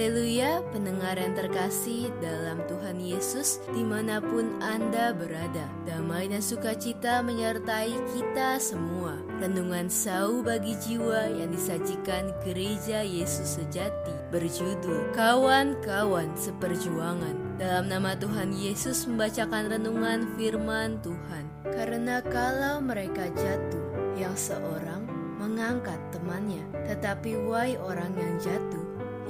Haleluya, pendengar yang terkasih dalam Tuhan Yesus di mana pun Anda berada. Damai dan sukacita menyertai kita semua. Renungan sau bagi jiwa yang disajikan gereja Yesus sejati berjudul Kawan-kawan Seperjuangan. Dalam nama Tuhan Yesus membacakan renungan firman Tuhan. Karena kalau mereka jatuh, yang seorang mengangkat temannya, tetapi why orang yang jatuh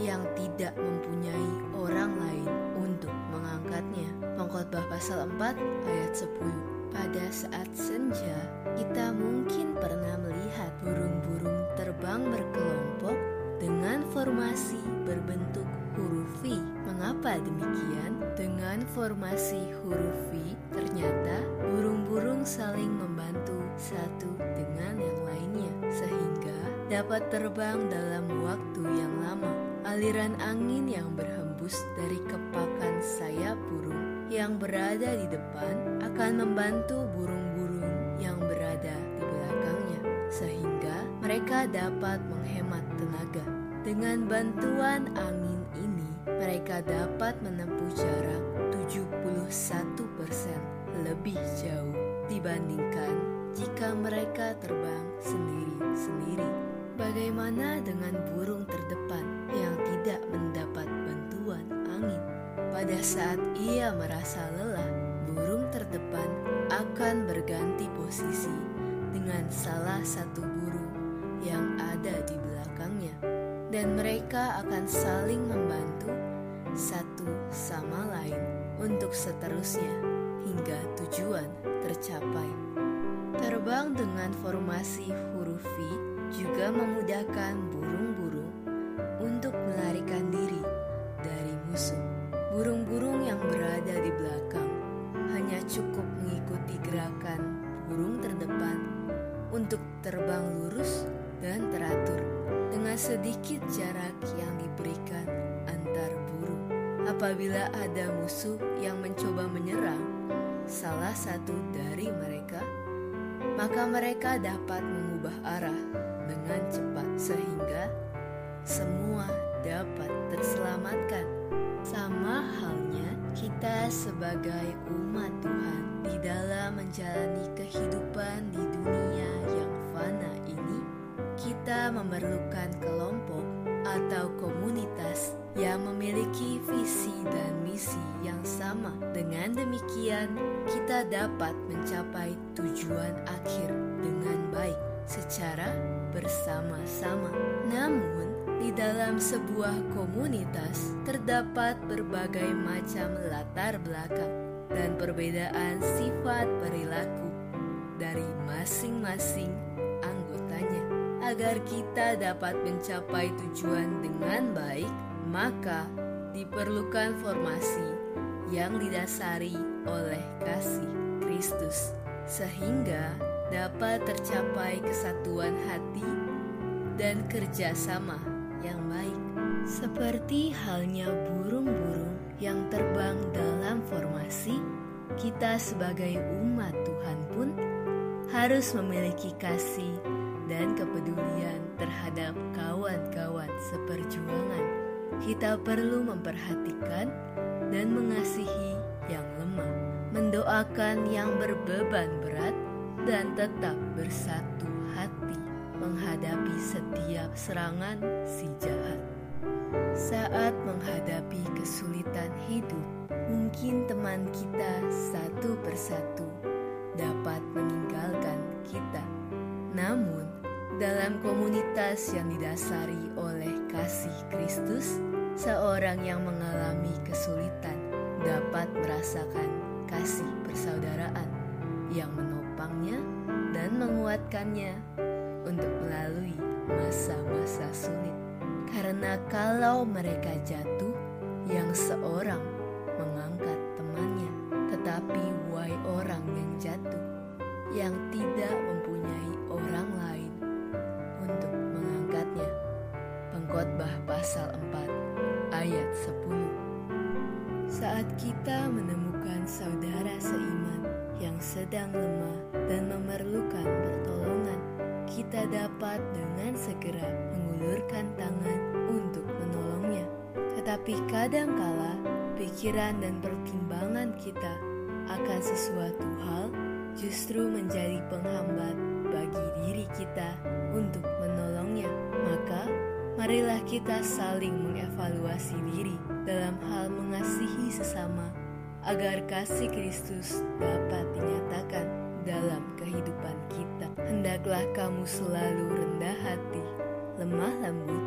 yang tidak mempunyai orang lain untuk mengangkatnya. Pengkhotbah pasal 4 ayat 10. Pada saat senja, kita mungkin pernah melihat burung-burung terbang berkelompok dengan formasi berbentuk huruf V. Mengapa demikian? Dengan formasi huruf V, ternyata burung-burung saling membantu satu dengan yang dapat terbang dalam waktu yang lama. Aliran angin yang berhembus dari kepakan sayap burung yang berada di depan akan membantu burung-burung yang berada di belakangnya, sehingga mereka dapat menghemat tenaga. Dengan bantuan angin ini, mereka dapat menempuh jarak 71% lebih jauh dibandingkan jika mereka terbang sendiri-sendiri. Bagaimana dengan burung terdepan yang tidak mendapat bantuan angin? Pada saat ia merasa lelah, burung terdepan akan berganti posisi dengan salah satu burung yang ada di belakangnya, dan mereka akan saling membantu satu sama lain untuk seterusnya hingga tujuan tercapai. Terbang dengan formasi huruf V juga memudahkan burung-burung untuk melarikan diri dari musuh. Burung-burung yang berada di belakang hanya cukup mengikuti gerakan burung terdepan untuk terbang lurus dan teratur dengan sedikit jarak yang diberikan antar burung. Apabila ada musuh yang mencoba menyerang salah satu dari mereka, maka mereka dapat mengubah arah dengan cepat sehingga semua dapat terselamatkan. Sama halnya kita sebagai umat Tuhan di dalam menjalani kehidupan di dunia yang fana ini, kita memerlukan kelompok atau komunitas yang memiliki visi dan misi yang sama. Dengan demikian, kita dapat mencapai tujuan akhir dengan baik secara bersama-sama. Namun, di dalam sebuah komunitas terdapat berbagai macam latar belakang dan perbedaan sifat perilaku dari masing-masing anggotanya. Agar kita dapat mencapai tujuan dengan baik, maka diperlukan formasi yang didasari oleh kasih Kristus, sehingga dapat tercapai kesatuan hati dan kerjasama yang baik. Seperti halnya burung-burung yang terbang dalam formasi, kita sebagai umat Tuhan pun harus memiliki kasih dan kepedulian terhadap kawan-kawan seperjuangan. Kita perlu memperhatikan dan mengasihi yang lemah, mendoakan yang berbeban berat, dan tetap bersatu hati menghadapi setiap serangan si jahat. Saat menghadapi kesulitan hidup, mungkin teman kita satu persatu dapat meninggalkan kita. Namun, dalam komunitas yang didasari oleh kasih Kristus, seorang yang mengalami kesulitan dapat merasakan kasih persaudaraan yang menopangnya dan menguatkannya untuk melalui masa-masa sulit. Karena kalau mereka jatuh, yang seorang mengangkat temannya, tetapi why orang yang jatuh, yang tidak mempunyai orang lain untuk mengangkatnya. Pengkhotbah pasal 4 ayat 10. Saat kita menemukan saudara seiman yang sedang lemah dan memerlukan pertolongan, kita dapat dengan segera mengulurkan tangan untuk menolongnya. Tetapi kadangkala pikiran dan pertimbangan kita akan sesuatu hal justru menjadi penghambat bagi diri kita untuk menolongnya. Maka, marilah kita saling mengevaluasi diri dalam hal mengasihi sesama agar kasih Kristus dapat dinyatakan dalam kehidupan kita. Hendaklah kamu selalu rendah hati, lemah lembut,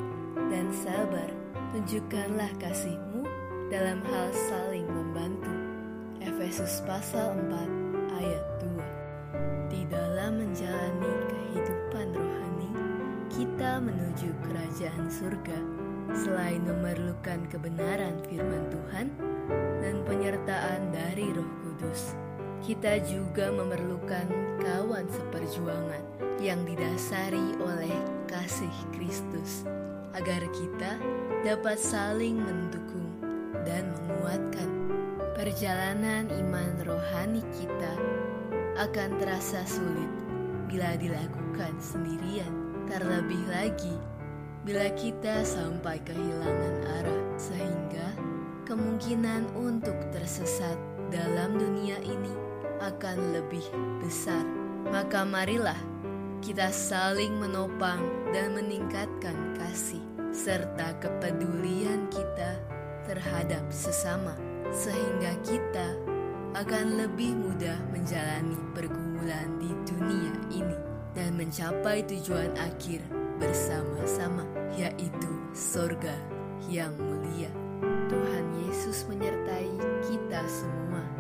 dan sabar. Tunjukkanlah kasihmu dalam hal saling membantu. Efesus pasal 4 ayat 2 Di dalam menjalani kehidupan rohani, kita menuju kerajaan surga. Selain memerlukan kebenaran firman Tuhan, dan penyertaan dari Roh Kudus. Kita juga memerlukan kawan seperjuangan yang didasari oleh kasih Kristus, agar kita dapat saling mendukung dan menguatkan. Perjalanan iman rohani kita akan terasa sulit bila dilakukan sendirian, terlebih lagi bila kita sampai kehilangan arah, sehingga kemungkinan untuk tersesat dalam dunia ini akan lebih besar. Maka marilah kita saling menopang dan meningkatkan kasih serta kepedulian kita terhadap sesama sehingga kita akan lebih mudah menjalani pergumulan di dunia ini dan mencapai tujuan akhir bersama-sama yaitu sorga yang mulia. Tuhan Yesus menyertai kita semua.